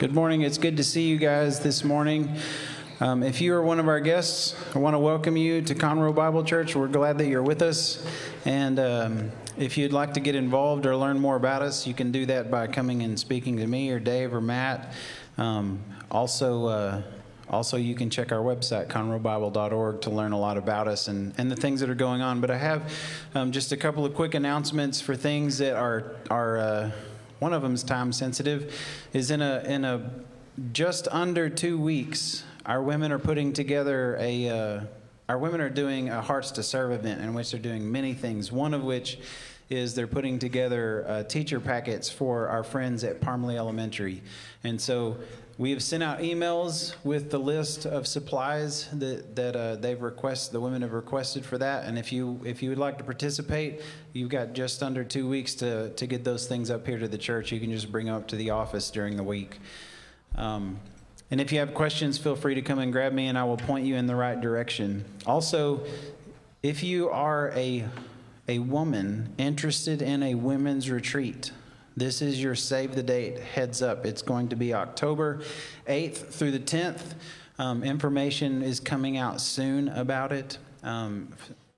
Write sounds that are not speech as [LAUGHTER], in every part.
Good morning. It's good to see you guys this morning. Um, if you are one of our guests, I want to welcome you to Conroe Bible Church. We're glad that you're with us. And um, if you'd like to get involved or learn more about us, you can do that by coming and speaking to me or Dave or Matt. Um, also, uh, also, you can check our website, conroebible.org, to learn a lot about us and, and the things that are going on. But I have um, just a couple of quick announcements for things that are, are uh, one of them is time sensitive, is in a, in a just under two weeks, our women are putting together a, uh, our women are doing a Hearts to Serve event in which they're doing many things, one of which is they're putting together uh, teacher packets for our friends at Parmley Elementary. And so we have sent out emails with the list of supplies that, that uh, they've requested, the women have requested for that. And if you if you would like to participate, you've got just under two weeks to, to get those things up here to the church. You can just bring them up to the office during the week. Um, and if you have questions, feel free to come and grab me, and I will point you in the right direction. Also, if you are a a woman interested in a women's retreat, this is your save the date heads up. It's going to be October 8th through the 10th. Um, information is coming out soon about it um,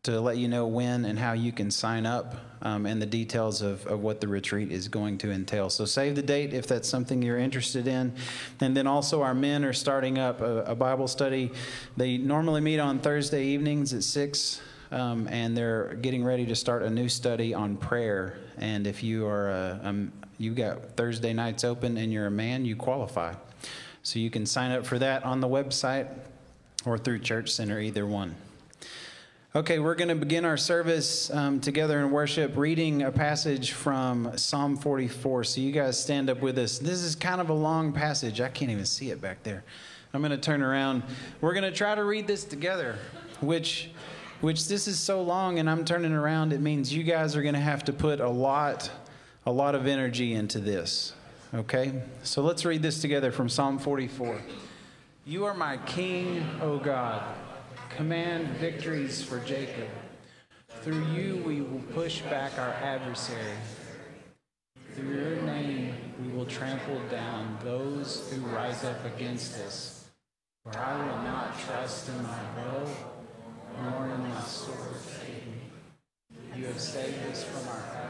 to let you know when and how you can sign up um, and the details of, of what the retreat is going to entail. So save the date if that's something you're interested in. And then also, our men are starting up a, a Bible study. They normally meet on Thursday evenings at 6. Um, and they're getting ready to start a new study on prayer. And if you are a, um, you got Thursday nights open and you're a man, you qualify. So you can sign up for that on the website or through Church Center, either one. Okay, we're going to begin our service um, together in worship reading a passage from Psalm 44. So you guys stand up with us. This is kind of a long passage. I can't even see it back there. I'm going to turn around. We're going to try to read this together, which which this is so long and I'm turning around, it means you guys are going to have to put a lot, a lot of energy into this. Okay? So let's read this together from Psalm 44. You are my king, O God. Command victories for Jacob. Through you we will push back our adversary. Through your name we will trample down those who rise up against us. For I will not trust in my bow nor in You have saved us from our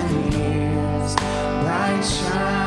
thousand years, light shine.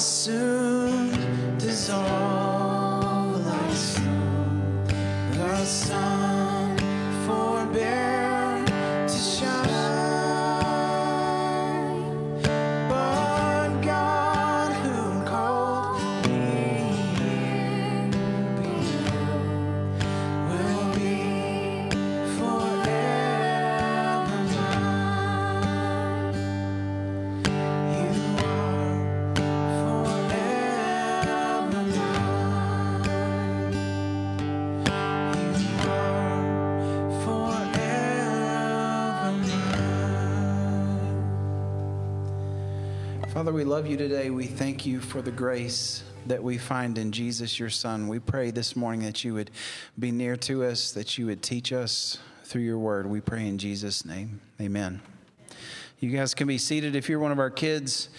soon. Father, we love you today. We thank you for the grace that we find in Jesus, your Son. We pray this morning that you would be near to us, that you would teach us through your word. We pray in Jesus' name. Amen. You guys can be seated. If you're one of our kids,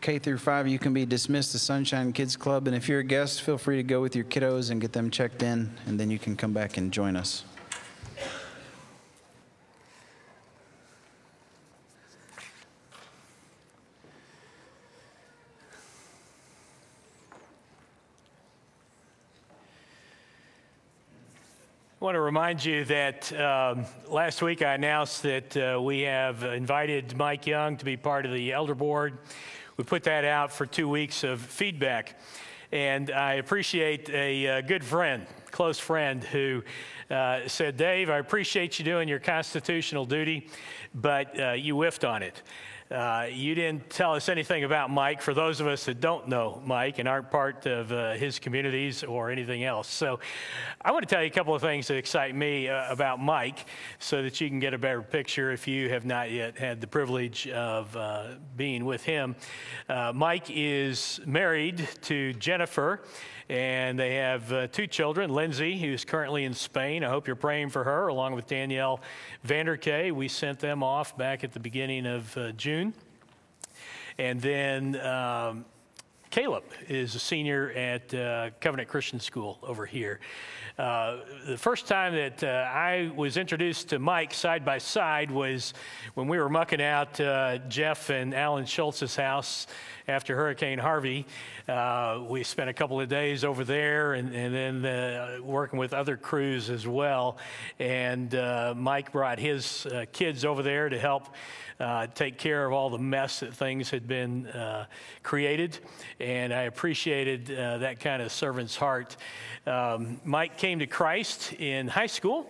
K through 5, you can be dismissed to Sunshine Kids Club. And if you're a guest, feel free to go with your kiddos and get them checked in, and then you can come back and join us. Want to remind you that um, last week I announced that uh, we have invited Mike Young to be part of the elder board. We put that out for two weeks of feedback. And I appreciate a, uh, good friend, close friend, who uh, said, Dave, I appreciate you doing your constitutional duty, but uh, you whiffed on it. Uh, you didn't tell us anything about Mike for those of us that don't know Mike and aren't part of uh, his communities or anything else. So I want to tell you a couple of things that excite me uh, about Mike so that you can get a better picture if you have not yet had the privilege of uh, being with him. Uh, Mike is married to Jennifer and they have uh, two children Lindsay, who's currently in Spain. I hope you're praying for her, along with Danielle Vanderkay. We sent them off back at the beginning of uh, June. And then um, Caleb is a senior at uh, Covenant Christian School over here. Uh, the first time that uh, I was introduced to Mike side by side was when we were mucking out uh, Jeff and Alan Schultz's house after Hurricane Harvey. Uh, we spent a couple of days over there and, and then uh, working with other crews as well. And Mike brought his kids over there to help uh, take care of all the mess that things had been uh, created. And I appreciated uh, that kind of servant's heart. Um, Mike came to Christ in high school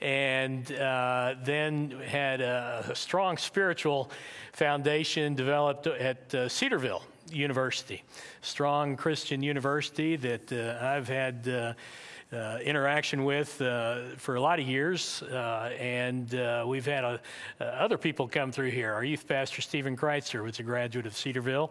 and uh, then had a, a, strong spiritual foundation developed at uh, Cedarville University, strong Christian university that uh, I've had uh, interaction with uh, for a lot of years, uh, and uh, we've had uh, other people come through here. Our youth pastor, Stephen Kreitzer, was a graduate of Cedarville,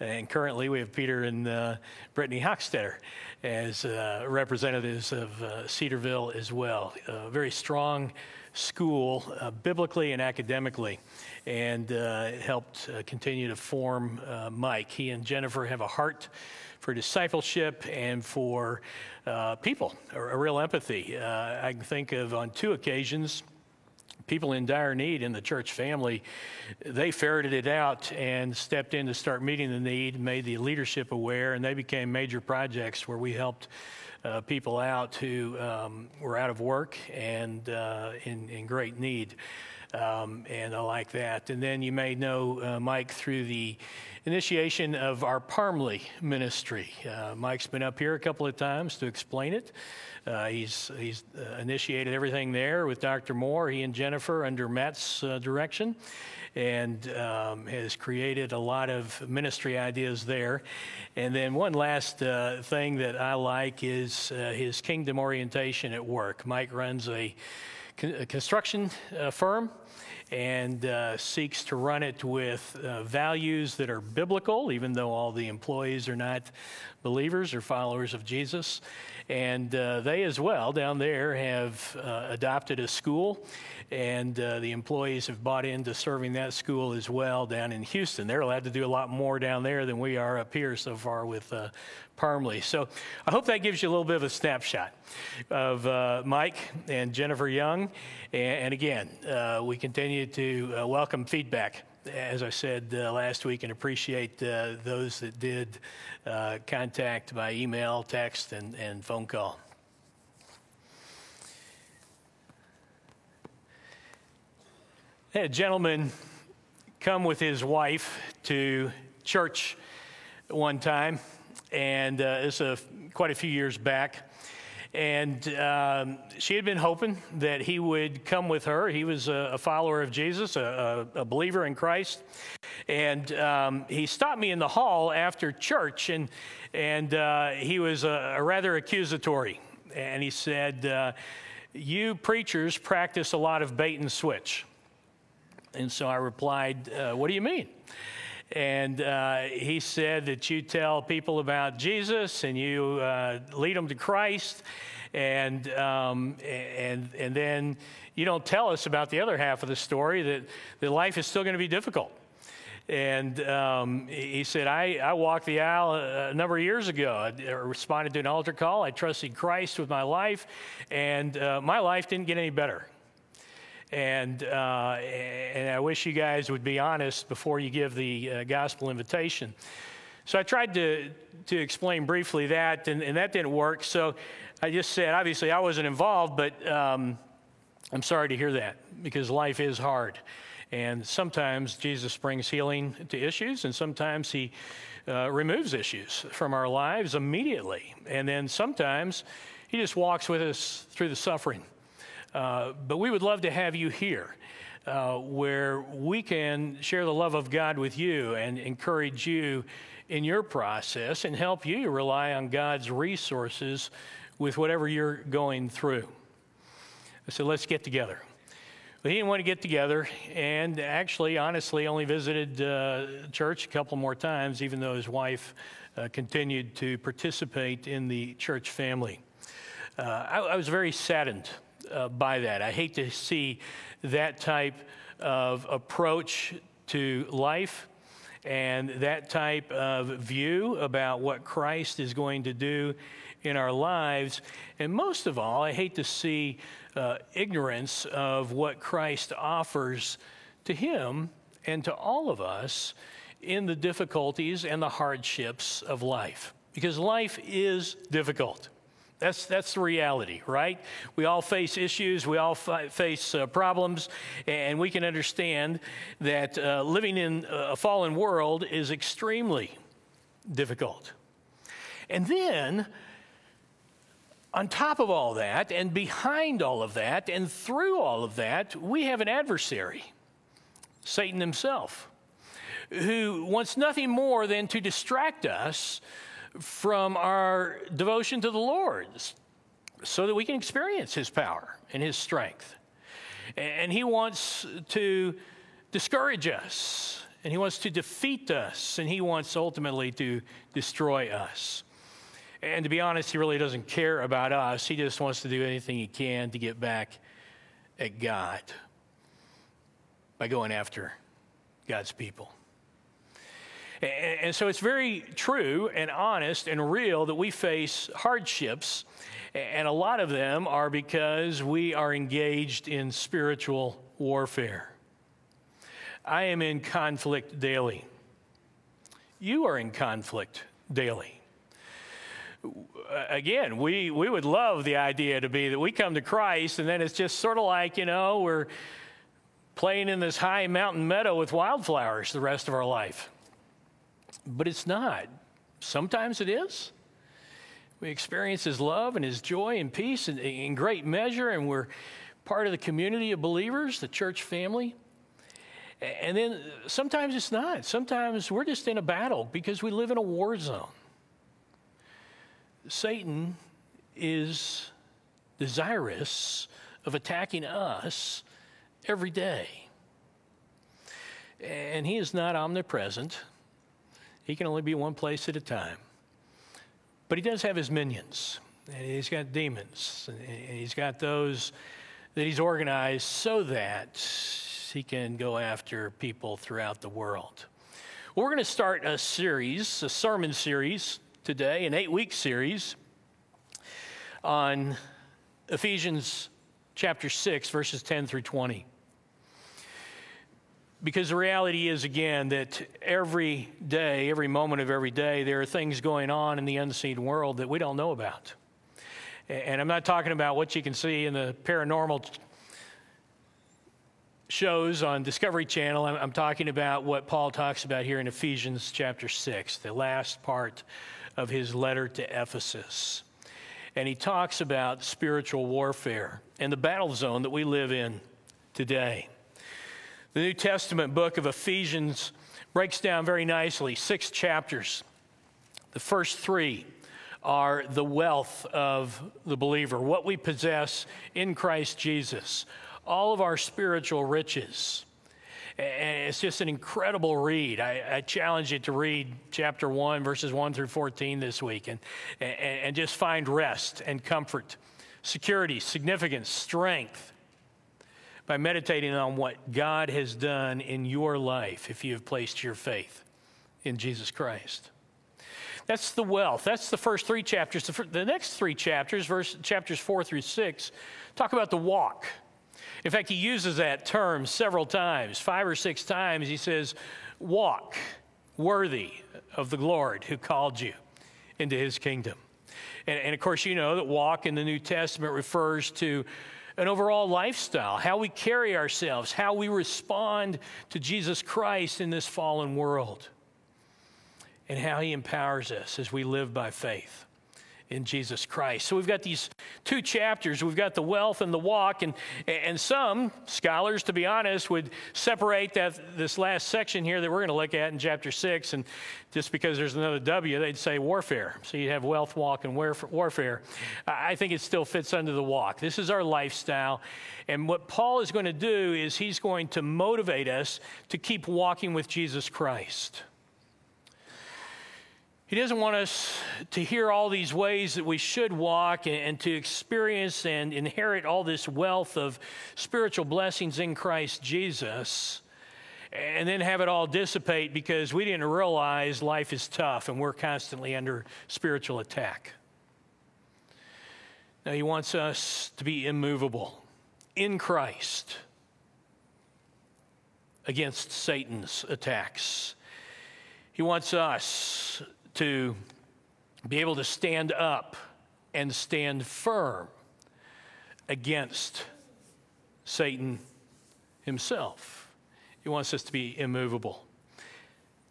and currently we have Peter and uh, Brittany Hochstetter as representatives of Cedarville as well. A very strong school, biblically and academically, and helped continue to form Mike. He and Jennifer have a heart for discipleship and for uh, people, a, a, real empathy. Uh, I can think of on two occasions, people in dire need in the church family, they ferreted it out and stepped in to start meeting the need, made the leadership aware, and they became major projects where we helped uh, people out who um, were out of work and uh, in, in, great need. Um, and I like that. And then you may know uh, Mike through the initiation of our Parmley ministry. Uh, Mike's been up here a couple of times to explain it. Uh, he's he's uh, initiated everything there with Dr. Moore, he and Jennifer under Matt's direction, and um, has created a lot of ministry ideas there. And then one last uh, thing that I like is uh, his kingdom orientation at work. Mike runs a, con- a construction firm and uh, seeks to run it with uh, values that are biblical, even though all the employees are not believers or followers of Jesus. And uh, they, as well, down there, have uh, adopted a school, and uh, the employees have bought into serving that school as well down in Houston. They're allowed to do a lot more down there than we are up here so far with uh, Parmley. So I hope that gives you a little bit of a snapshot of uh, Mike and Jennifer Young. And, and again, uh, we continue to uh, welcome feedback. As I said uh, last week, and appreciate uh, those that did uh, contact by email, text, and, and phone call. A gentleman come with his wife to church one time and uh, it's a, quite a few years back. And um, she had been hoping that he would come with her. He was a, a follower of Jesus, a, a, believer in Christ. And um, he stopped me in the hall after church, and, and uh, he was rather accusatory. And he said, uh, You preachers practice a lot of bait and switch. And so I replied, uh, What do you mean? And uh, he said that you tell people about Jesus and you uh, lead them to Christ, and, um, and, and then you don't tell us about the other half of the story that, that life is still going to be difficult. And um, he said, I, I walked the aisle a number of years ago. I responded to an altar call. I trusted Christ with my life, and uh, my life didn't get any better. And, uh, and I wish you guys would be honest before you give the uh, gospel invitation. So I tried to, to explain briefly that, and, and that didn't work. So I just said, obviously, I wasn't involved, but um, I'm sorry to hear that because life is hard. And sometimes Jesus brings healing to issues, and sometimes he uh, removes issues from our lives immediately. And then sometimes he just walks with us through the suffering. Uh, but we would love to have you here. Uh, where we can share the love of God with you and encourage you in your process and help you rely on God's resources with whatever you're going through. So let's get together. He didn't want to get together, and actually, honestly, only visited uh, church a couple more times, even though his wife uh, continued to participate in the church family. Uh, I, I, was very saddened uh, by that. I hate to see that type of approach to life and that type of view about what Christ is going to do in our lives. And most of all, I hate to see uh, ignorance of what Christ offers to him and to all of us in the difficulties and the hardships of life. Because life is difficult. That's, that's the reality, right? We all face issues, we all fi- face uh, problems, and we can understand that uh, living in a fallen world is extremely difficult. And then, on top of all that, and behind all of that, and through all of that, we have an adversary, Satan himself, who wants nothing more than to distract us from our devotion to the Lord so that we can experience His power and His strength. And He wants to discourage us, and He wants to defeat us, and He wants ultimately to destroy us. And to be honest, He really doesn't care about us. He just wants to do anything He can to get back at God by going after God's people. And so it's very true and honest and real that we face hardships, and a lot of them are because we are engaged in spiritual warfare. I am in conflict daily. You are in conflict daily. Uh, again, we, we would love the idea to be that we come to Christ and then it's just sort of like, you know, we're playing in this high mountain meadow with wildflowers the rest of our life but it's not. Sometimes it is. We experience His love and His joy and peace in, in great measure, and we're part of the community of believers, the church family. And then sometimes it's not. Sometimes we're just in a battle because we live in a war zone. Satan is desirous of attacking us every day. And he is not omnipresent. He can only be one place at a time. But he does have his minions, and he's got demons, and he's got those that he's organized so that he can go after people throughout the world. We're going to start a series, a sermon series today, an eight week series on Ephesians chapter 6, verses 10 through 20. Because the reality is, again, that every day, every moment of every day, there are things going on in the unseen world that we don't know about. And I'm not talking about what you can see in the paranormal shows on Discovery Channel. I'm, talking about what Paul talks about here in Ephesians chapter 6, the last part of his letter to Ephesus. And he talks about spiritual warfare and the battle zone that we live in today. The New Testament book of Ephesians breaks down very nicely, six chapters. The first three are the wealth of the believer, what we possess in Christ Jesus, all of our spiritual riches. And it's just an incredible read. I, I, challenge you to read chapter 1, verses 1 through 14 this week and, and, and just find rest and comfort, security, significance, strength, by meditating on what God has done in your life if you have placed your faith in Jesus Christ. That's the wealth. That's the first three chapters. The next three chapters, verse, chapters four through six, talk about the walk. In fact, he uses that term several times, five or six times. He says, walk worthy of the Lord who called you into his kingdom. And, and, of course, you know that walk in the New Testament refers to an overall lifestyle, how we carry ourselves, how we respond to Jesus Christ in this fallen world, and how he empowers us as we live by faith in Jesus Christ. So we've got these two chapters. We've got the wealth and the walk, and, and some scholars, to be honest, would separate that this last section here that we're going to look at in chapter six, and just because there's another W, they'd say warfare. So you'd have wealth, walk, and warfare. I think it still fits under the walk. This is our lifestyle, and what Paul is going to do is he's going to motivate us to keep walking with Jesus Christ. He doesn't want us to hear all these ways that we should walk and, and, to experience and inherit all this wealth of spiritual blessings in Christ Jesus and then have it all dissipate because we didn't realize life is tough and we're constantly under spiritual attack. Now, He wants us to be immovable in Christ against Satan's attacks. He wants us to be able to stand up and stand firm against Satan himself. He wants us to be immovable,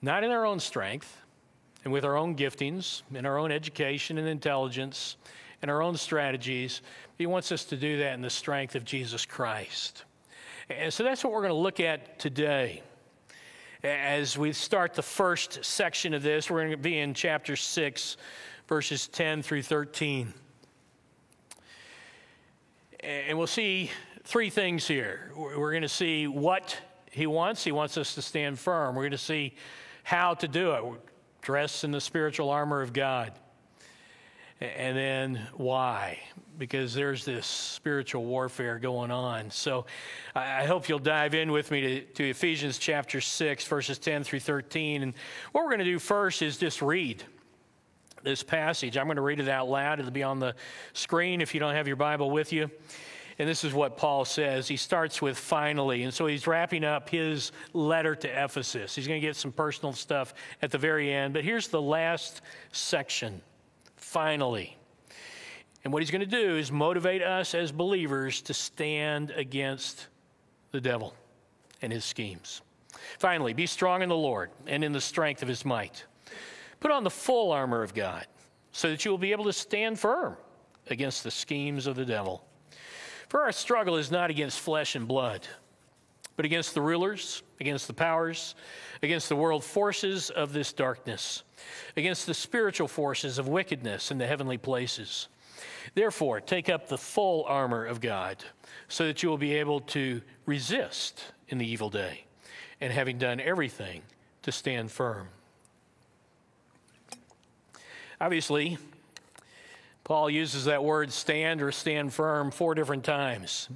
not in our own strength and with our own giftings, in our own education and intelligence, and our own strategies. He wants us to do that in the strength of Jesus Christ. And so that's what we're going to look at today. As we start the first section of this, we're going to be in chapter 6, verses 10 through 13. And we'll see three things here. We're going to see what he wants. He wants us to stand firm. We're going to see how to do it. Dress in the spiritual armor of God. And then why? Because there's this spiritual warfare going on. So I hope you'll dive in with me to, to Ephesians chapter 6, verses 10 through 13. And what we're going to do first is just read this passage. I'm going to read it out loud. It'll be on the screen if you don't have your Bible with you. And this is what Paul says. He starts with finally. And so he's wrapping up his letter to Ephesus. He's going to get some personal stuff at the very end. But here's the last section finally. And what he's going to do is motivate us as believers to stand against the devil and his schemes. Finally, be strong in the Lord and in the strength of his might. Put on the full armor of God so that you will be able to stand firm against the schemes of the devil. For our struggle is not against flesh and blood, but against the rulers, against the powers, against the world forces of this darkness against the spiritual forces of wickedness in the heavenly places. Therefore, take up the full armor of God, so that you will be able to resist in the evil day, and having done everything, to stand firm. Obviously, Paul uses that word stand or stand firm four different times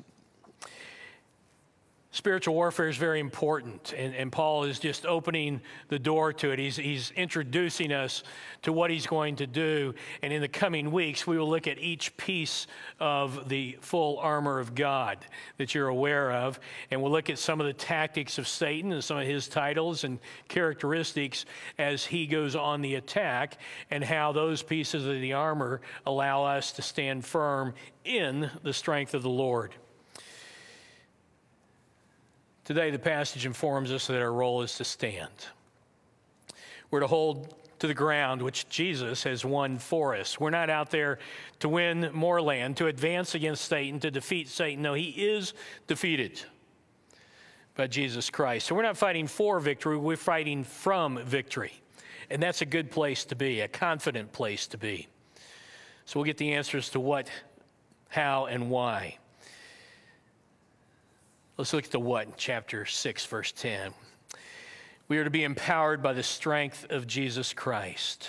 spiritual warfare is very important, and, and Paul is just opening the door to it. He's, he's introducing us to what he's going to do. And in the coming weeks, we will look at each piece of the full armor of God that you're aware of. And we'll look at some of the tactics of Satan and some of his titles and characteristics as he goes on the attack, and how those pieces of the armor allow us to stand firm in the strength of the Lord. Today, the passage informs us that our role is to stand. We're to hold to the ground which Jesus has won for us. We're not out there to win more land, to advance against Satan, to defeat Satan. No, he is defeated by Jesus Christ. So we're not fighting for victory, we're fighting from victory. And that's a good place to be, a confident place to be. So we'll get the answers to what, how, and why. Let's look at the what, in chapter 6, verse 10. We are to be empowered by the strength of Jesus Christ.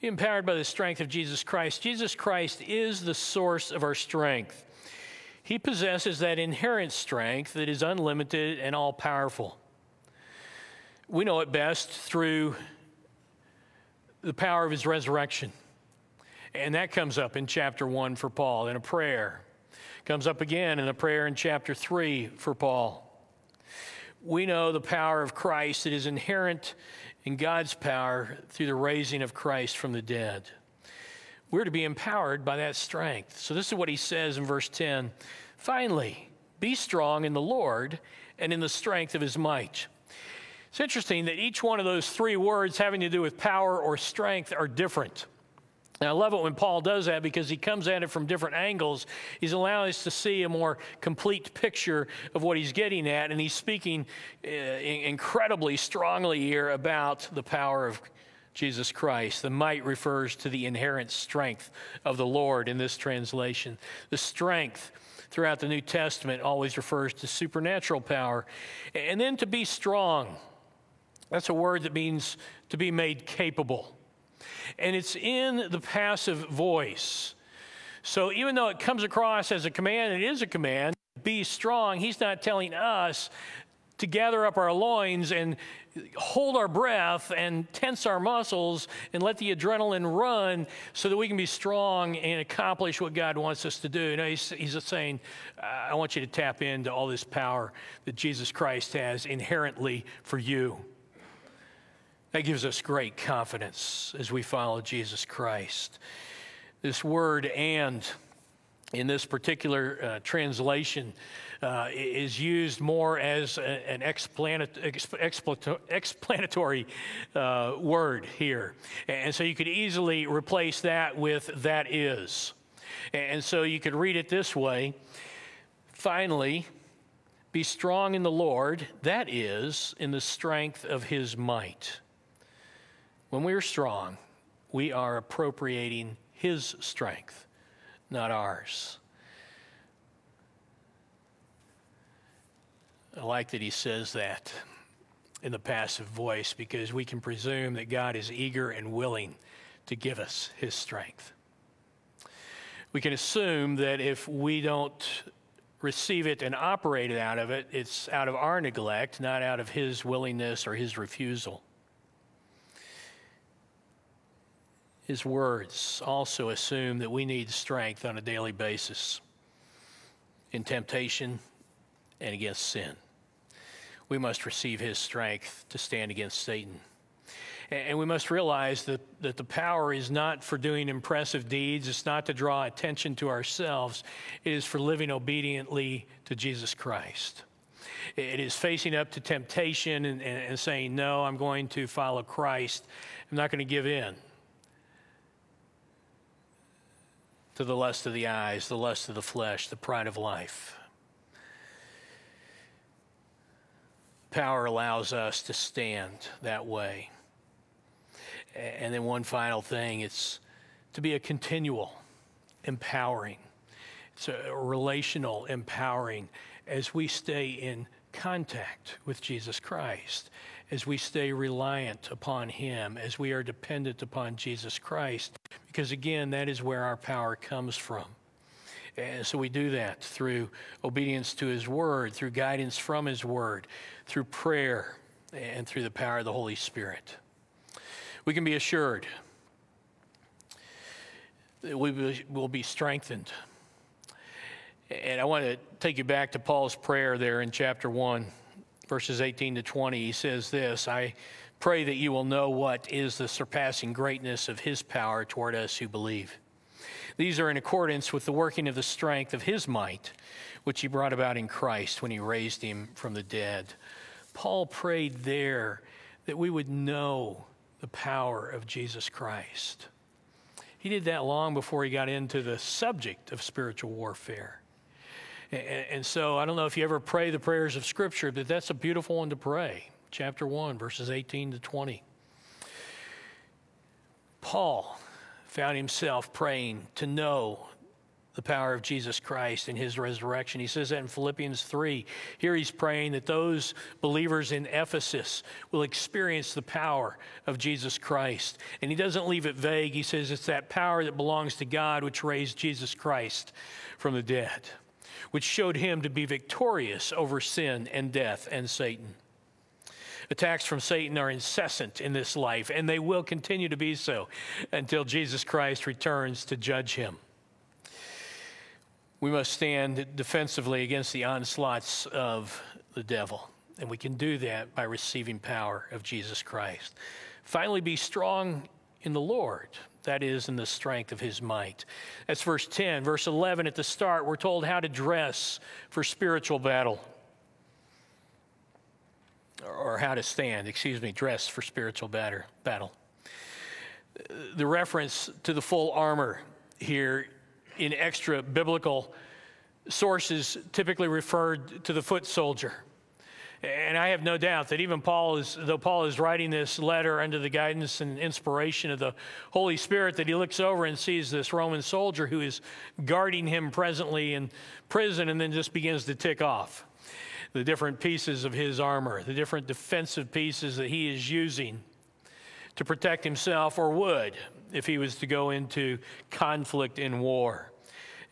Be empowered by the strength of Jesus Christ. Jesus Christ is the source of our strength. He possesses that inherent strength that is unlimited and all powerful. We know it best through the power of his resurrection. And that comes up in chapter 1 for Paul in a prayer. Comes up again in a prayer in chapter 3 for Paul. We know the power of Christ that is inherent in God's power through the raising of Christ from the dead. We're to be empowered by that strength. So, this is what he says in verse 10 Finally, be strong in the Lord and in the strength of his might. It's interesting that each one of those three words having to do with power or strength are different. And I love it when Paul does that because he comes at it from different angles. He's allowing us to see a more complete picture of what he's getting at, and he's speaking uh, incredibly strongly here about the power of Jesus Christ. The might refers to the inherent strength of the Lord in this translation. The strength throughout the New Testament always refers to supernatural power. And then to be strong, that's a word that means to be made capable. And it's in the passive voice. So even though it comes across as a command, it is a command, be strong, he's not telling us to gather up our loins and hold our breath and tense our muscles and let the adrenaline run so that we can be strong and accomplish what God wants us to do. Know, he's, he's saying, I want you to tap into all this power that Jesus Christ has inherently for you. That gives us great confidence as we follow Jesus Christ. This word and in this particular uh, translation uh, is used more as a, an explanatory uh, word here. And so you could easily replace that with that is. And so you could read it this way Finally, be strong in the Lord, that is, in the strength of his might. When we are strong, we are appropriating his strength not ours. I like that he says that in the passive voice because we can presume that God is eager and willing to give us his strength. We can assume that if we don't receive it and operate it out of it, it's out of our neglect, not out of his willingness or his refusal. His words also assume that we need strength on a daily basis in temptation and against sin. We must receive his strength to stand against Satan. And we must realize that, that the power is not for doing impressive deeds, it's not to draw attention to ourselves, it is for living obediently to Jesus Christ. It is facing up to temptation and, and, and saying, No, I'm going to follow Christ. I'm not going to give in. To the lust of the eyes, the lust of the flesh, the pride of life. Power allows us to stand that way. And then, one final thing it's to be a continual empowering, it's a relational empowering as we stay in contact with Jesus Christ, as we stay reliant upon Him, as we are dependent upon Jesus Christ, because again, that is where our power comes from. And so we do that through obedience to His Word, through guidance from His Word, through prayer, and through the power of the Holy Spirit. We can be assured that we will be strengthened and I want to take you back to Paul's prayer there in chapter 1, verses 18 to 20. He says this I pray that you will know what is the surpassing greatness of his power toward us who believe. These are in accordance with the working of the strength of his might, which he brought about in Christ when he raised him from the dead. Paul prayed there that we would know the power of Jesus Christ. He did that long before he got into the subject of spiritual warfare. And, and so I don't know if you ever pray the prayers of Scripture, but that's a beautiful one to pray. Chapter 1, verses 18 to 20. Paul found himself praying to know the power of Jesus Christ and his resurrection. He says that in Philippians 3. Here he's praying that those believers in Ephesus will experience the power of Jesus Christ. And he doesn't leave it vague. He says it's that power that belongs to God which raised Jesus Christ from the dead which showed him to be victorious over sin and death and Satan. Attacks from Satan are incessant in this life, and they will continue to be so until Jesus Christ returns to judge him. We must stand defensively against the onslaughts of the devil. And we can do that by receiving power of Jesus Christ. Finally, be strong in the Lord. That is, in the strength of his might. That's verse 10. Verse 11 at the start, we're told how to dress for spiritual battle. Or how to stand, excuse me, dress for spiritual battle. The reference to the full armor here in extra biblical sources typically referred to the foot soldier. And I have no doubt that even Paul is, though Paul is writing this letter under the guidance and inspiration of the Holy Spirit, that he looks over and sees this Roman soldier who is guarding him presently in prison and then just begins to tick off the different pieces of his armor, the different defensive pieces that he is using to protect himself or would if he was to go into conflict in war.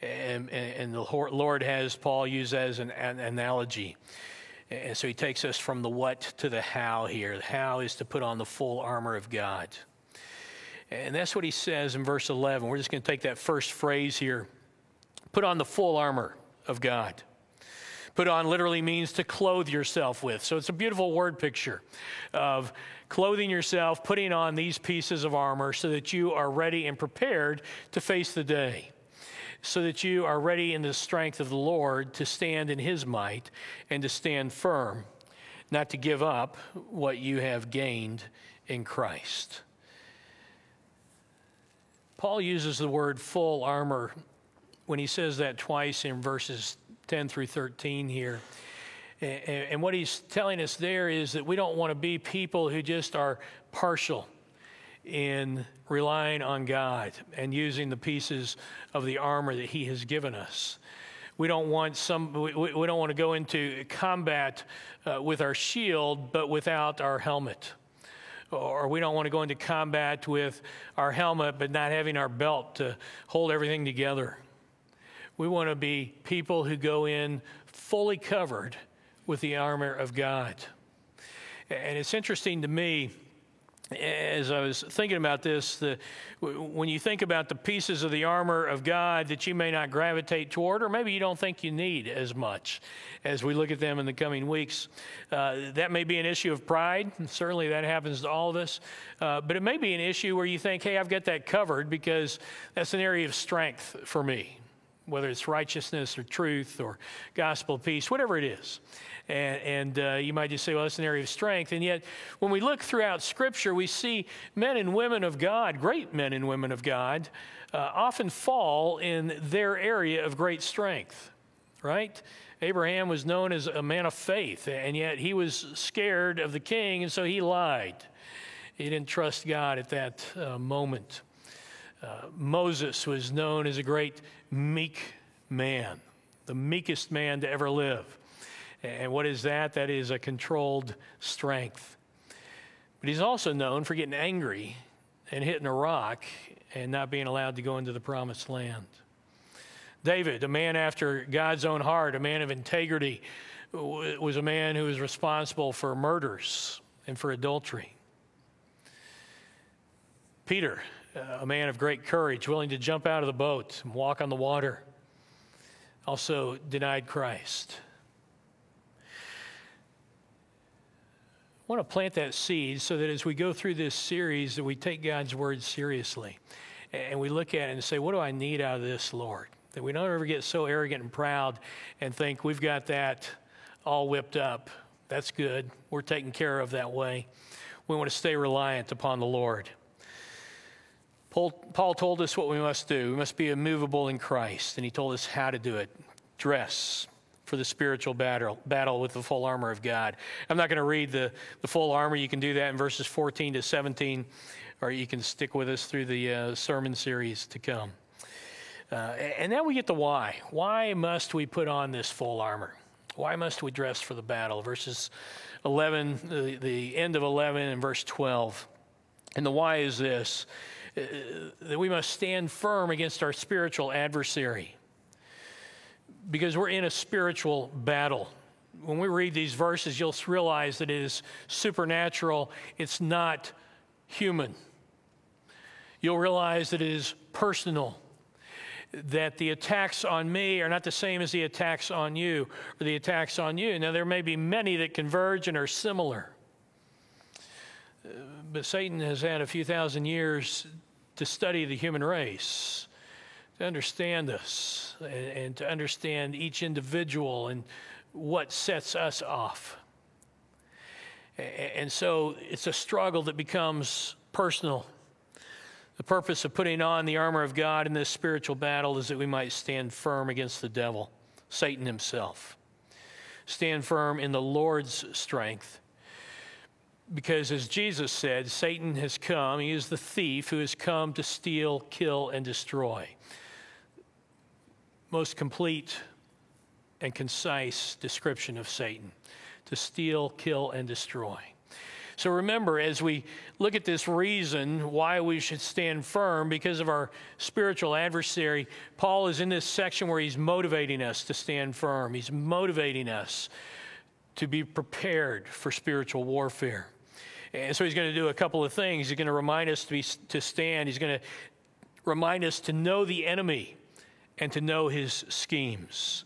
And, and, the Lord has Paul use as an, an analogy. And so he takes us from the what to the how here. The how is to put on the full armor of God. And that's what he says in verse 11. We're just going to take that first phrase here put on the full armor of God. Put on literally means to clothe yourself with. So it's a beautiful word picture of clothing yourself, putting on these pieces of armor so that you are ready and prepared to face the day so that you are ready in the strength of the Lord to stand in his might and to stand firm, not to give up what you have gained in Christ. Paul uses the word full armor when he says that twice in verses 10 through 13 here. And what he's telling us there is that we don't want to be people who just are partial in relying on God and using the pieces of the armor that He has given us. We don't want some. We, we don't want to go into combat uh, with our shield, but without our helmet. Or we don't want to go into combat with our helmet, but not having our belt to hold everything together. We want to be people who go in fully covered with the armor of God. And it's interesting to me as I was thinking about this, the, when you think about the pieces of the armor of God that you may not gravitate toward, or maybe you don't think you need as much as we look at them in the coming weeks, uh, that may be an issue of pride. Certainly that happens to all of us. Uh, but it may be an issue where you think, hey, I've got that covered because that's an area of strength for me, whether it's righteousness or truth or gospel of peace, whatever it is. And, and uh, you might just say, well, that's an area of strength. And yet, when we look throughout Scripture, we see men and women of God, great men and women of God, uh, often fall in their area of great strength, right? Abraham was known as a man of faith, and yet he was scared of the king, and so he lied. He didn't trust God at that uh, moment. Uh, Moses was known as a great meek man, the meekest man to ever live. And what is that? That is a controlled strength. But he's also known for getting angry and hitting a rock and not being allowed to go into the promised land. David, a man after God's own heart, a man of integrity, was a man who was responsible for murders and for adultery. Peter, a man of great courage, willing to jump out of the boat and walk on the water, also denied Christ. I want to plant that seed so that as we go through this series that we take God's word seriously and we look at it and say, what do I need out of this, Lord? That we don't ever get so arrogant and proud and think we've got that all whipped up. That's good. We're taken care of that way. We want to stay reliant upon the Lord. Paul, Paul told us what we must do. We must be immovable in Christ, and he told us how to do it. Dress, for the spiritual battle, battle with the full armor of God. I'm not going to read the, the full armor. You can do that in verses 14 to 17, or you can stick with us through the uh, sermon series to come. Uh, and then we get the why. Why must we put on this full armor? Why must we dress for the battle? Verses 11, the, the end of 11 and verse 12. And the why is this that we must stand firm against our spiritual adversary because we're in a spiritual battle. When we read these verses, you'll realize that it is supernatural, it's not human. You'll realize that it is personal. that the attacks on me are not the same as the attacks on you or the attacks on you. Now, there may be many that converge and are similar. Uh, but Satan has had a few thousand years to study the human race, to understand us, and, and to understand each individual and what sets us off. And so it's a struggle that becomes personal. The purpose of putting on the armor of God in this spiritual battle is that we might stand firm against the devil, Satan himself. Stand firm in the Lord's strength. Because as Jesus said, Satan has come, he is the thief who has come to steal, kill, and destroy. Most complete and concise description of Satan to steal, kill, and destroy. So remember, as we look at this reason why we should stand firm because of our spiritual adversary, Paul is in this section where he's motivating us to stand firm. He's motivating us to be prepared for spiritual warfare. And so he's going to do a couple of things. He's going to remind us to, be, to stand, he's going to remind us to know the enemy and to know his schemes.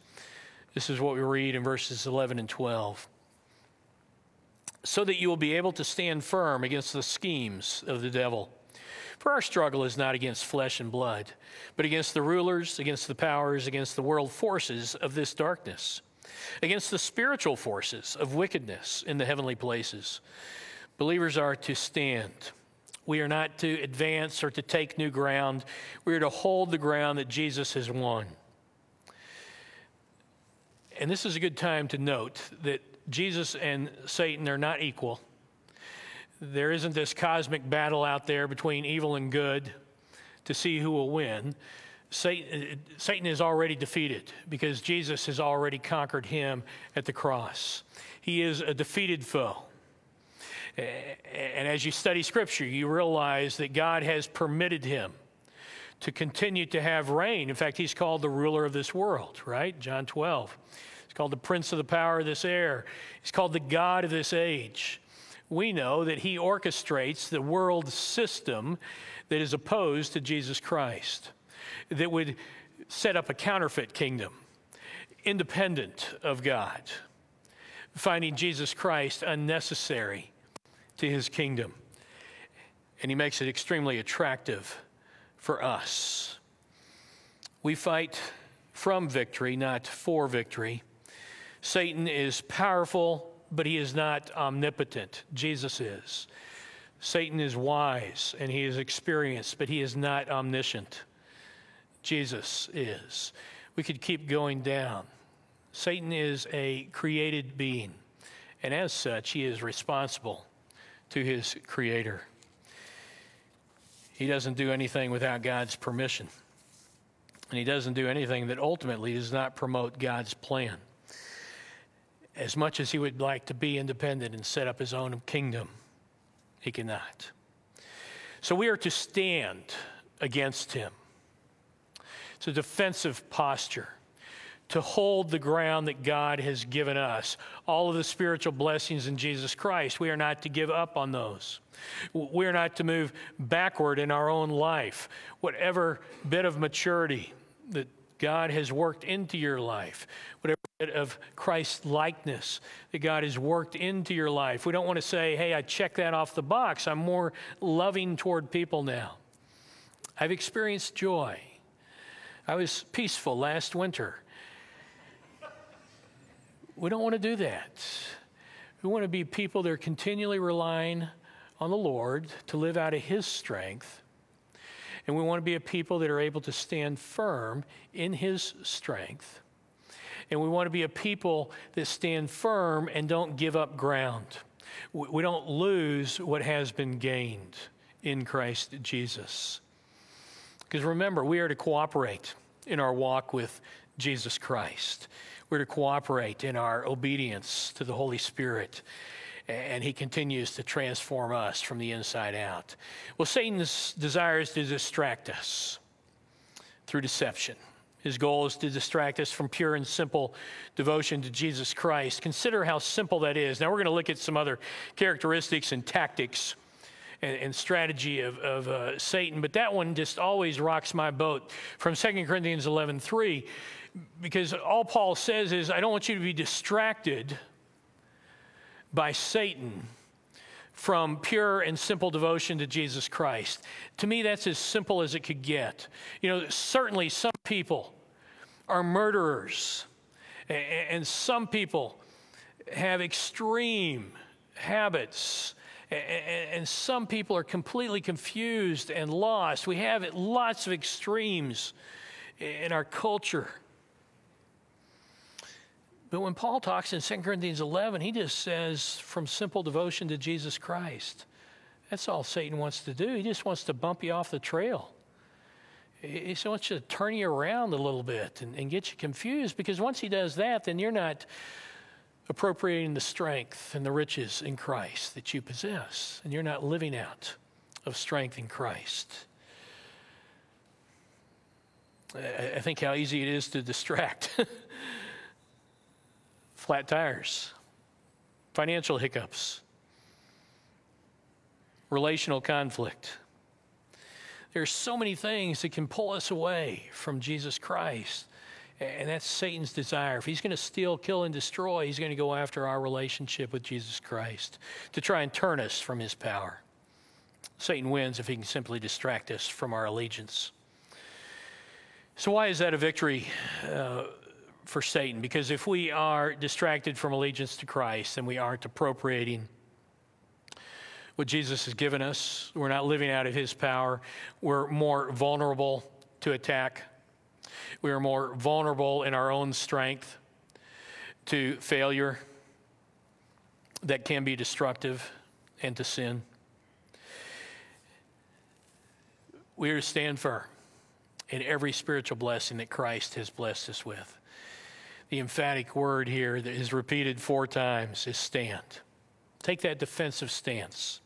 This is what we read in verses 11 and 12. So that you will be able to stand firm against the schemes of the devil. For our struggle is not against flesh and blood, but against the rulers, against the powers, against the world forces of this darkness, against the spiritual forces of wickedness in the heavenly places. Believers are to stand. We are not to advance or to take new ground. We are to hold the ground that Jesus has won. And this is a good time to note that Jesus and Satan are not equal. There isn't this cosmic battle out there between evil and good to see who will win. Satan, is already defeated because Jesus has already conquered him at the cross. He is a defeated foe. And as you study Scripture, you realize that God has permitted him to continue to have reign. In fact, he's called the ruler of this world, right? John 12. He's called the prince of the power of this air. He's called the God of this age. We know that he orchestrates the world system that is opposed to Jesus Christ, that would set up a counterfeit kingdom, independent of God, finding Jesus Christ unnecessary to his kingdom. And he makes it extremely attractive for us. We fight from victory, not for victory. Satan is powerful, but he is not omnipotent. Jesus is. Satan is wise and he is experienced, but he is not omniscient. Jesus is. We could keep going down. Satan is a created being, and as such, he is responsible to his creator. He doesn't do anything without God's permission. And he doesn't do anything that ultimately does not promote God's plan. As much as he would like to be independent and set up his own kingdom, he cannot. So we are to stand against him. It's a defensive posture to hold the ground that God has given us. All of the spiritual blessings in Jesus Christ, we are not to give up on those. We are not to move backward in our own life. Whatever bit of maturity that God has worked into your life, whatever bit of Christ likeness that God has worked into your life. We don't want to say, hey, I checked that off the box. I'm more loving toward people now. I've experienced joy. I was peaceful last winter. We don't want to do that. We want to be people that are continually relying on the Lord to live out of His strength. And we want to be a people that are able to stand firm in His strength. And we want to be a people that stand firm and don't give up ground. We don't lose what has been gained in Christ Jesus. Because remember, we are to cooperate in our walk with Jesus Christ. We're to cooperate in our obedience to the Holy Spirit. And he continues to transform us from the inside out. Well, Satan's desire is to distract us through deception. His goal is to distract us from pure and simple devotion to Jesus Christ. Consider how simple that is. Now, we're going to look at some other characteristics and tactics and, and strategy of, of uh, Satan, but that one just always rocks my boat from 2 Corinthians 11 3, because all Paul says is, I don't want you to be distracted by Satan from pure and simple devotion to Jesus Christ. To me, that's as simple as it could get. You know, certainly some people are murderers, and some people have extreme habits. And some people are completely confused and lost. We have lots of extremes in our culture. But when Paul talks in 2 Corinthians 11, he just says, from simple devotion to Jesus Christ. That's all Satan wants to do. He just wants to bump you off the trail. He wants to turn you around a little bit and, and get you confused because once he does that, then you're not appropriating the strength and the riches in Christ that you possess, and you're not living out of strength in Christ. I think how easy it is to distract. [LAUGHS] Flat tires, financial hiccups, relational conflict. There's so many things that can pull us away from Jesus Christ. And that's Satan's desire. If he's going to steal, kill, and destroy, he's going to go after our relationship with Jesus Christ to try and turn us from his power. Satan wins if he can simply distract us from our allegiance. So, why is that a victory uh, for Satan? Because if we are distracted from allegiance to Christ, then we aren't appropriating what Jesus has given us. We're not living out of his power. We're more vulnerable to attack we are more vulnerable in our own strength to failure that can be destructive and to sin. We are to stand firm in every spiritual blessing that Christ has blessed us with. The emphatic word here that is repeated four times is stand. Take that defensive stance.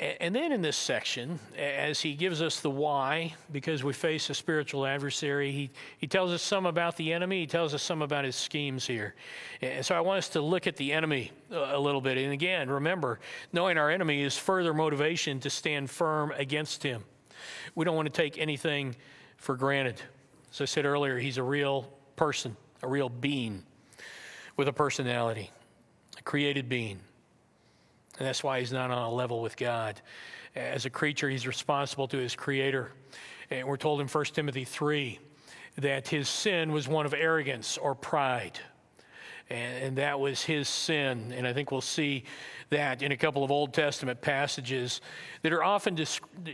And then in this section, as he gives us the why, because we face a spiritual adversary, he, he tells us some about the enemy, he tells us some about his schemes here. And so I want us to look at the enemy a little bit. And again, remember, knowing our enemy is further motivation to stand firm against him. We don't want to take anything for granted. As I said earlier, he's a real person, a real being with a personality, a created being. And that's why he's not on a level with God. As a creature, he's responsible to his creator. And we're told in 1 Timothy 3 that his sin was one of arrogance or pride. And, that was his sin. And I think we'll see that in a couple of Old Testament passages that are often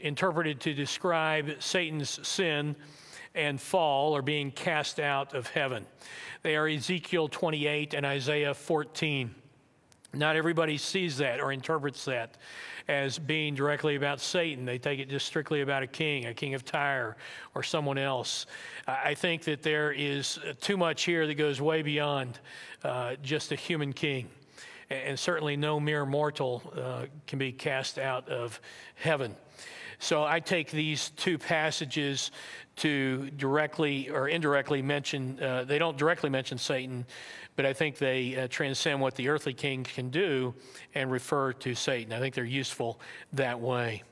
interpreted to describe Satan's sin and fall or being cast out of heaven. They are Ezekiel 28 and Isaiah 14. Not everybody sees that or interprets that as being directly about Satan. They take it just strictly about a king, a king of Tyre, or someone else. I think that there is too much here that goes way beyond uh, just a human king. And certainly no mere mortal uh, can be cast out of heaven. So I take these two passages to directly or indirectly mention, uh, they don't directly mention Satan, but I think they uh, transcend what the earthly king can do and refer to Satan. I think they're useful that way.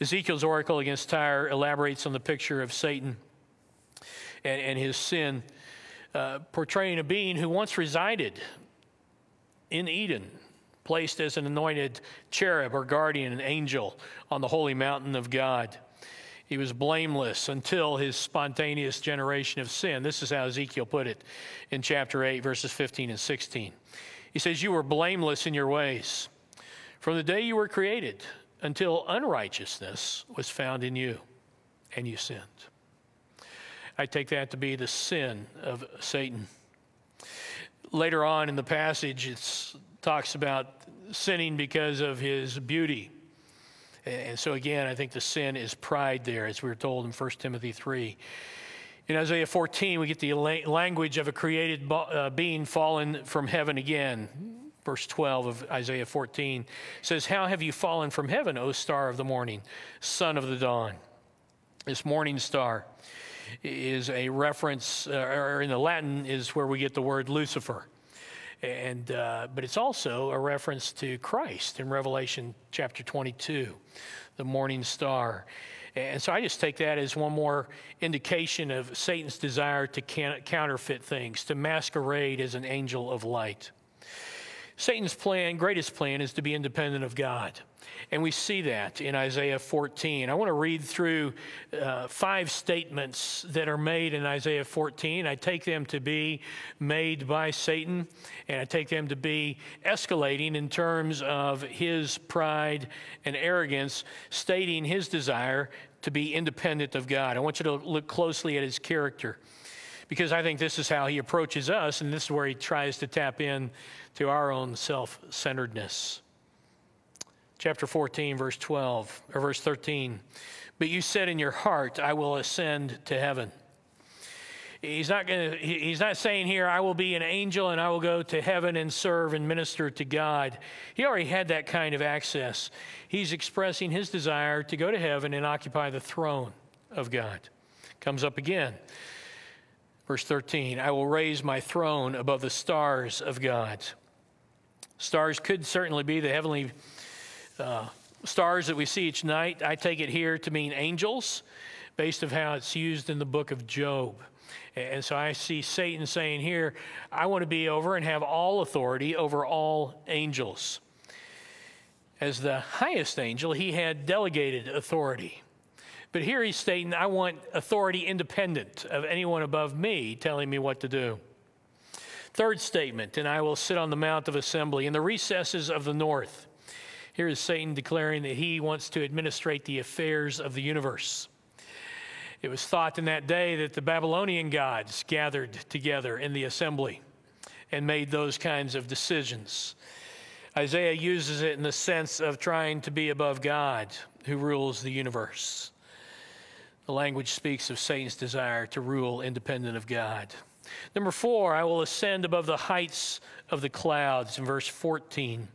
Ezekiel's oracle against Tyre elaborates on the picture of Satan and, and his sin, uh, portraying a being who once resided in Eden, placed as an anointed cherub or guardian, an angel on the holy mountain of God. He was blameless until his spontaneous generation of sin. This is how Ezekiel put it in chapter 8, verses 15 and 16. He says, You were blameless in your ways from the day you were created until unrighteousness was found in you, and you sinned. I take that to be the sin of Satan. Later on in the passage, it talks about sinning because of his beauty and so, again, I think the sin is pride there, as we were told in 1 Timothy 3. In Isaiah 14, we get the language of a created uh, being fallen from heaven again. Verse 12 of Isaiah 14 says, How have you fallen from heaven, O star of the morning, son of the dawn? This morning star is a reference, uh, or in the Latin, is where we get the word Lucifer. And, uh, but it's also a reference to Christ in Revelation chapter 22, the morning star. And so I just take that as one more indication of Satan's desire to counterfeit things, to masquerade as an angel of light. Satan's plan, greatest plan, is to be independent of God. And we see that in Isaiah 14. I want to read through uh, five statements that are made in Isaiah 14. I take them to be made by Satan, and I take them to be escalating in terms of his pride and arrogance, stating his desire to be independent of God. I want you to look closely at his character because I think this is how he approaches us, and this is where he tries to tap in to our own self centeredness. Chapter 14, verse 12, or verse 13. But you said in your heart, I will ascend to heaven. He's not, gonna, he's not saying here, I will be an angel and I will go to heaven and serve and minister to God. He already had that kind of access. He's expressing his desire to go to heaven and occupy the throne of God. Comes up again. Verse 13 I will raise my throne above the stars of God. Stars could certainly be the heavenly uh, stars that we see each night. I take it here to mean angels, based of how it's used in the book of Job. And so I see Satan saying here, I want to be over and have all authority over all angels. As the highest angel, he had delegated authority. But here he's stating, I want authority independent of anyone above me telling me what to do. Third statement, and I will sit on the Mount of Assembly in the recesses of the north. Here is Satan declaring that he wants to administrate the affairs of the universe. It was thought in that day that the Babylonian gods gathered together in the assembly and made those kinds of decisions. Isaiah uses it in the sense of trying to be above God who rules the universe. The language speaks of Satan's desire to rule independent of God. Number four, I will ascend above the heights of the clouds in verse 14.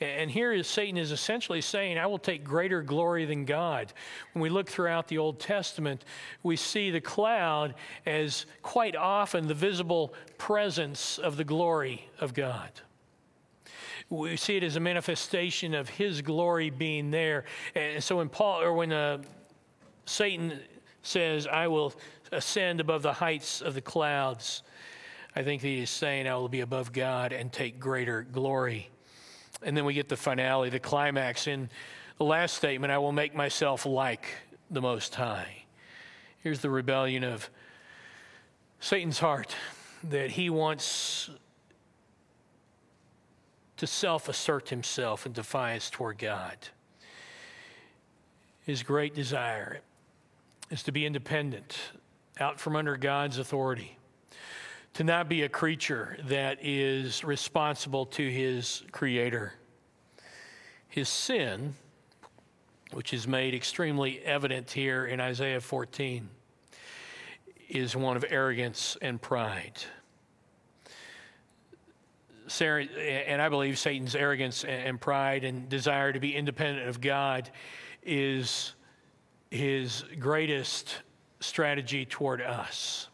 And here is Satan is essentially saying, I will take greater glory than God. When we look throughout the Old Testament, we see the cloud as quite often the visible presence of the glory of God. We see it as a manifestation of his glory being there. And so when Paul or when uh, Satan says, I will ascend above the heights of the clouds, I think he is saying, I will be above God and take greater glory. And then we get the finale, the climax in the last statement I will make myself like the Most High. Here's the rebellion of Satan's heart that he wants to self assert himself in defiance toward God. His great desire is to be independent, out from under God's authority to not be a creature that is responsible to his creator. His sin, which is made extremely evident here in Isaiah 14, is one of arrogance and pride. Sarah, and I believe Satan's arrogance and pride and desire to be independent of God is his greatest strategy toward us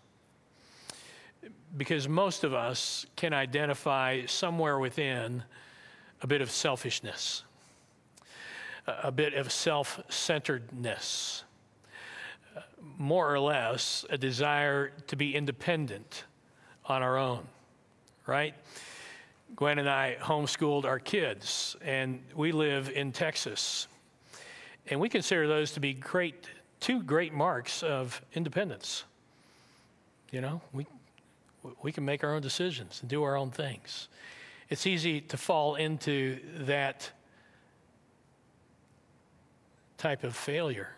because most of us can identify somewhere within a bit of selfishness, a bit of self centeredness, more or less a desire to be independent on our own, right? Gwen and I homeschooled our kids, and we live in Texas. And we consider those to be great, two great marks of independence. You know, we we can make our own decisions and do our own things. It's easy to fall into that type of failure,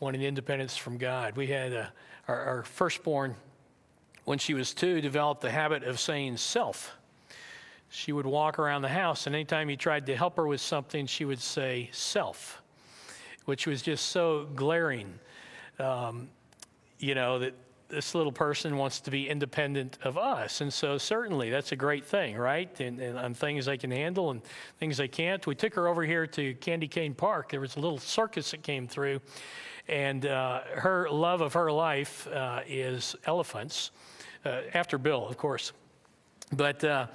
wanting independence from God. We had a, our, our firstborn, when she was two, developed the habit of saying self. She would walk around the house, and anytime you tried to help her with something, she would say self, which was just so glaring, um, you know, that this little person wants to be independent of us. And so, certainly, that's a great thing, right? And, and, on things they can handle and things they can't. We took her over here to Candy Cane Park. There was a little circus that came through. And uh, her love of her life uh, is elephants, uh, after Bill, of course. But uh,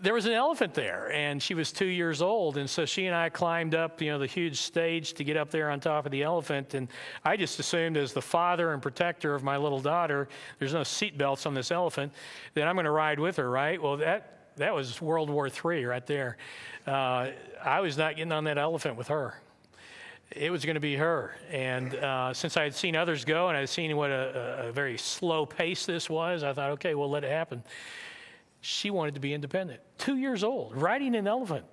there was an elephant there, and she was two years old. And so she and I climbed up, you know, the huge stage to get up there on top of the elephant. And I just assumed, as the father and protector of my little daughter, there's no seat belts on this elephant, that I'm going to ride with her, right? Well, that that was World War III right there. Uh, I was not getting on that elephant with her. It was going to be her. And uh, since I had seen others go and I had seen what a, a very slow pace this was, I thought, okay, we'll let it happen. She wanted to be independent. Two years old, riding an elephant.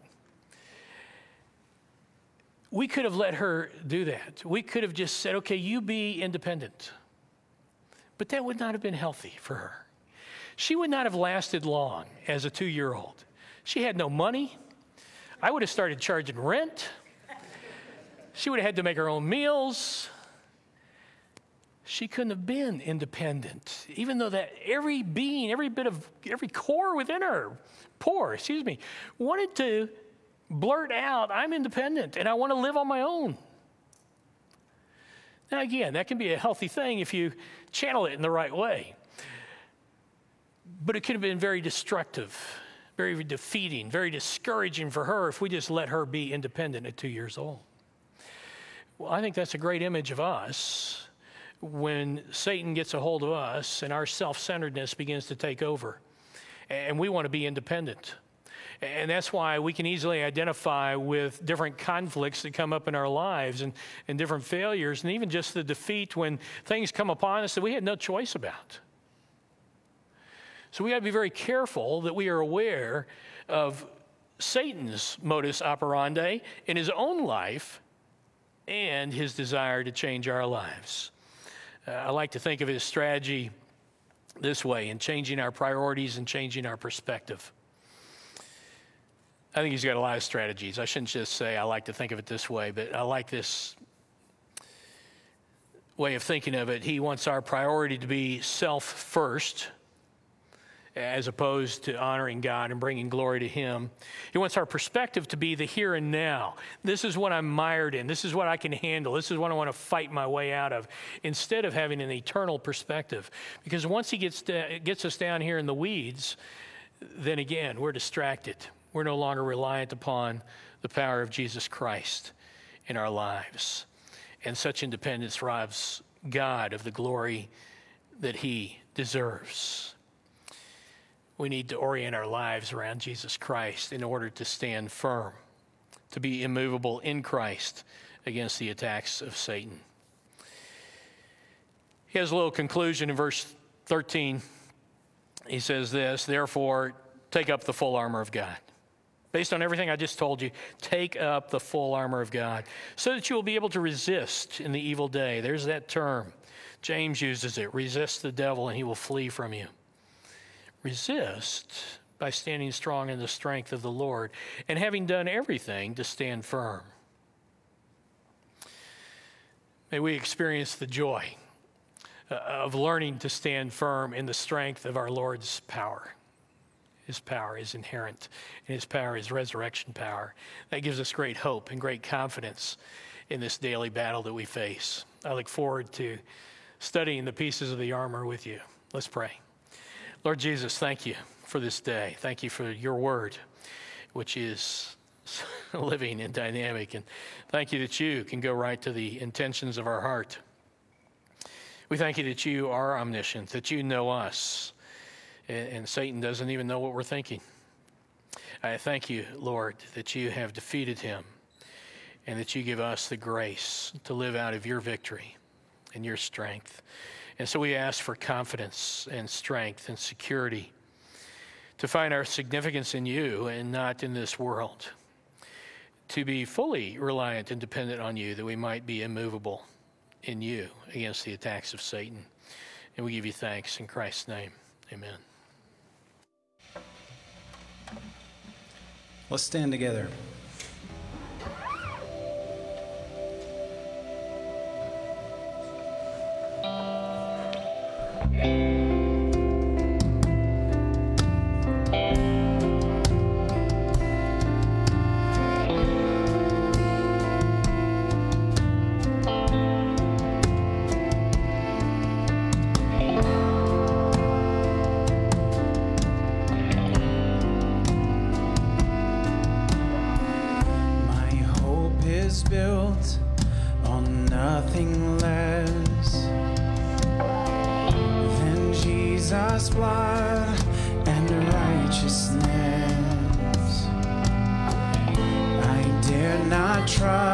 We could have let her do that. We could have just said, okay, you be independent. But that would not have been healthy for her. She would not have lasted long as a two year old. She had no money. I would have started charging rent. She would have had to make her own meals. She couldn't have been independent, even though that every being, every bit of, every core within her, poor, excuse me, wanted to blurt out, I'm independent and I want to live on my own. Now, again, that can be a healthy thing if you channel it in the right way. But it could have been very destructive, very defeating, very discouraging for her if we just let her be independent at two years old. Well, I think that's a great image of us when Satan gets a hold of us and our self centeredness begins to take over. And we want to be independent. And that's why we can easily identify with different conflicts that come up in our lives and, and different failures, and even just the defeat when things come upon us that we had no choice about. So we got to be very careful that we are aware of Satan's modus operandi in his own life and his desire to change our lives. Uh, I like to think of his strategy this way in changing our priorities and changing our perspective. I think he's got a lot of strategies. I shouldn't just say I like to think of it this way, but I like this way of thinking of it. He wants our priority to be self first as opposed to honoring God and bringing glory to Him. He wants our perspective to be the here and now. This is what I'm mired in. This is what I can handle. This is what I want to fight my way out of, instead of having an eternal perspective. Because once He gets, to, gets us down here in the weeds, then again, we're distracted. We're no longer reliant upon the power of Jesus Christ in our lives. And such independence robs God of the glory that He deserves we need to orient our lives around Jesus Christ in order to stand firm, to be immovable in Christ against the attacks of Satan. He has a little conclusion in verse 13. He says this, therefore, take up the full armor of God. Based on everything I just told you, take up the full armor of God so that you will be able to resist in the evil day. There's that term. James uses it resist the devil and he will flee from you resist by standing strong in the strength of the Lord and having done everything to stand firm. May we experience the joy uh, of learning to stand firm in the strength of our Lord's power. His power is inherent, and His power is resurrection power. That gives us great hope and great confidence in this daily battle that we face. I look forward to studying the pieces of the armor with you. Let's pray. Lord Jesus, thank you for this day. Thank you for your word, which is [LAUGHS] living and dynamic. And thank you that you can go right to the intentions of our heart. We thank you that you are omniscient, that you know us, and, and Satan doesn't even know what we're thinking. I thank you, Lord, that you have defeated him and that you give us the grace to live out of your victory and your strength. And so we ask for confidence and strength and security to find our significance in you and not in this world. To be fully reliant and dependent on you, that we might be immovable in you against the attacks of Satan. And we give you thanks in Christ's name. Amen. Let's stand together. Yeah. Dare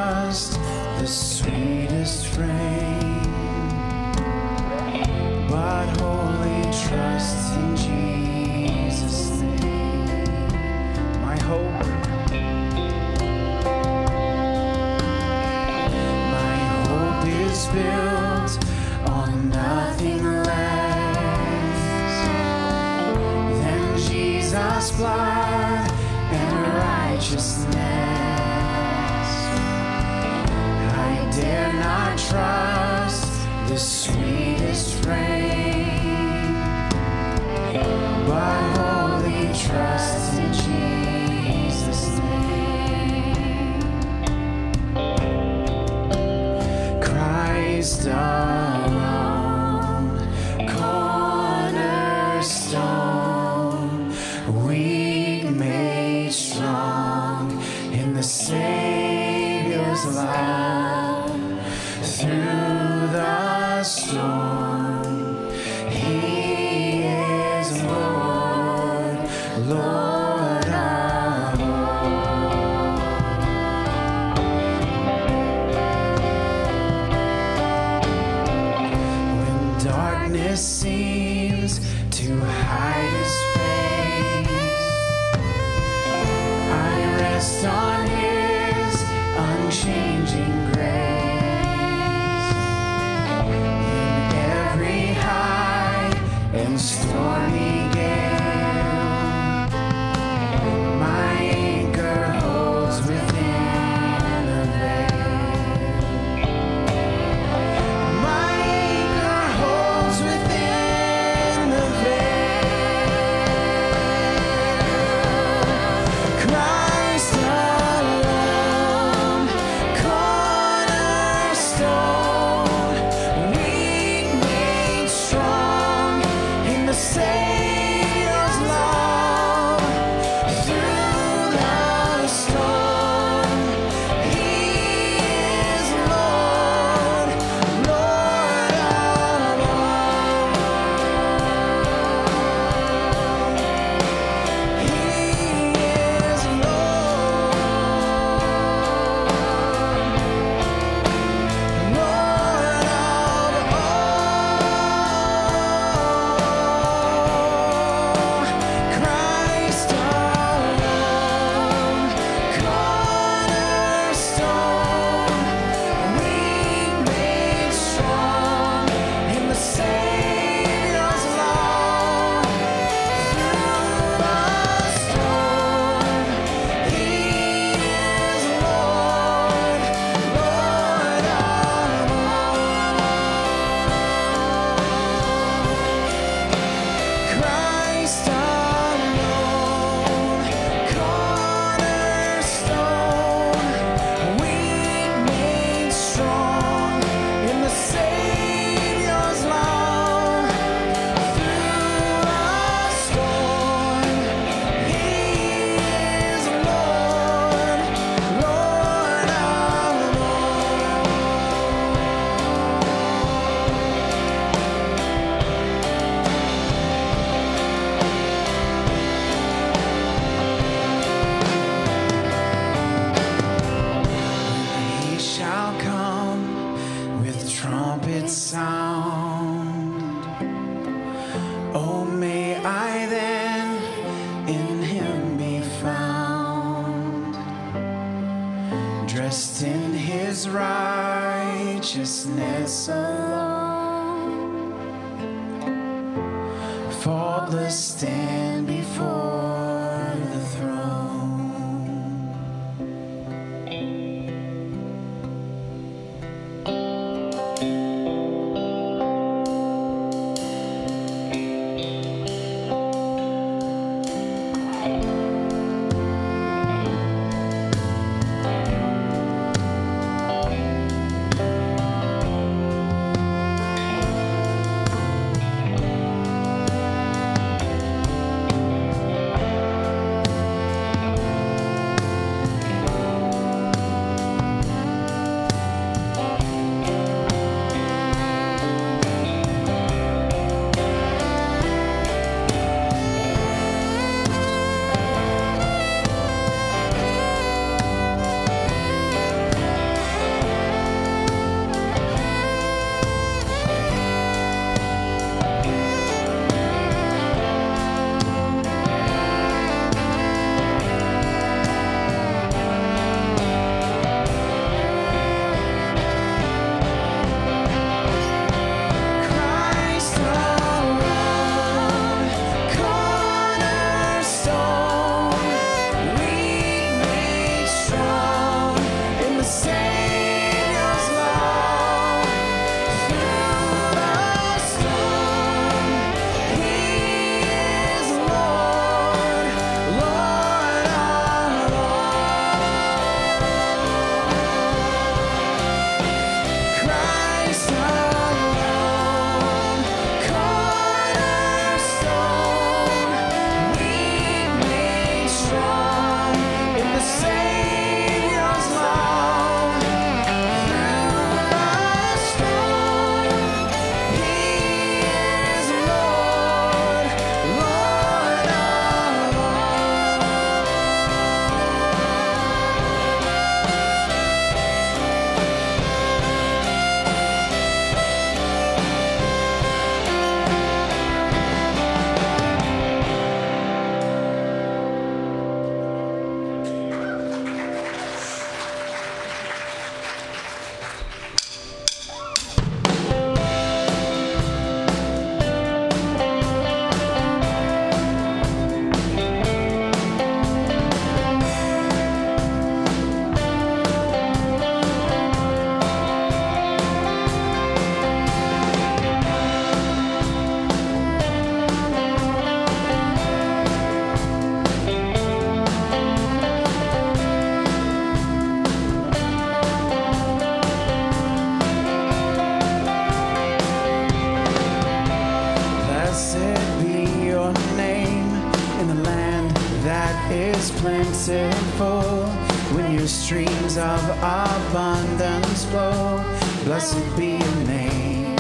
Blessed be your name.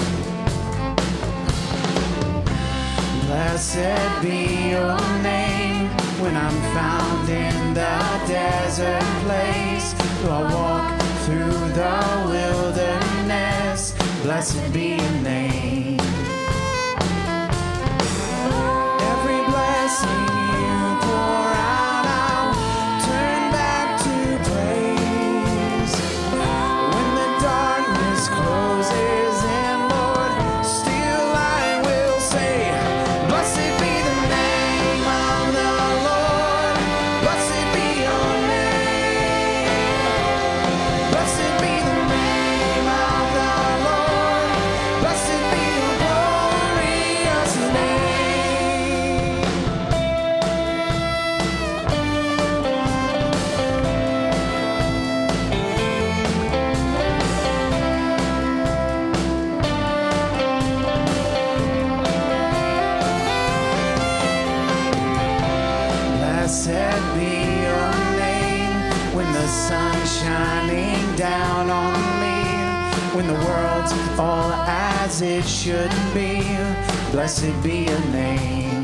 Blessed be your name. When I'm found in the desert place, though I walk through the wilderness, blessed be your as it should be. Blessed be your name.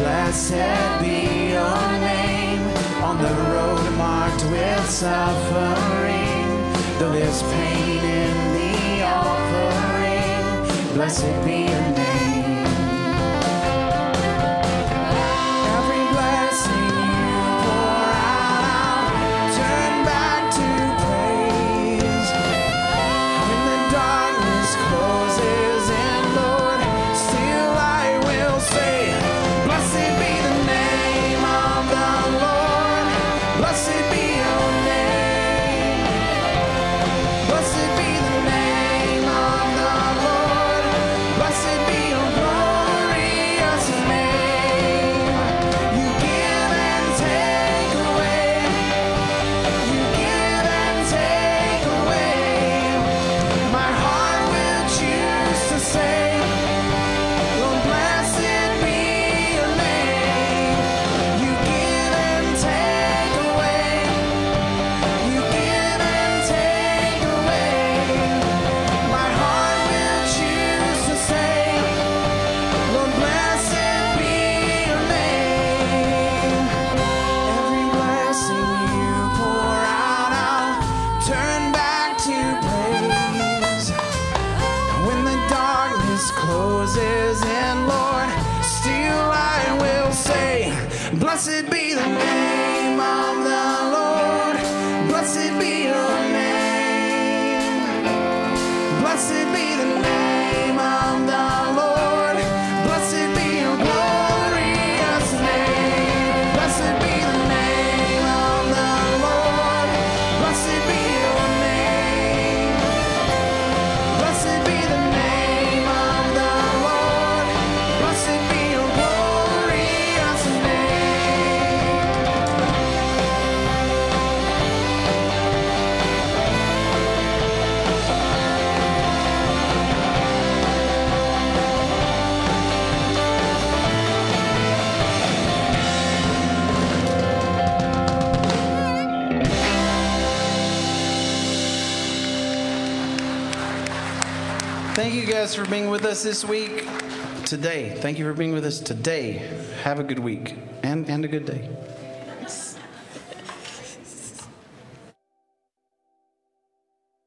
Blessed be your name. On the road marked with suffering, there is pain in the offering. Blessed be your name. guys for being with us this week. Today. Thank you for being with us today. Have a good week and, and a good day.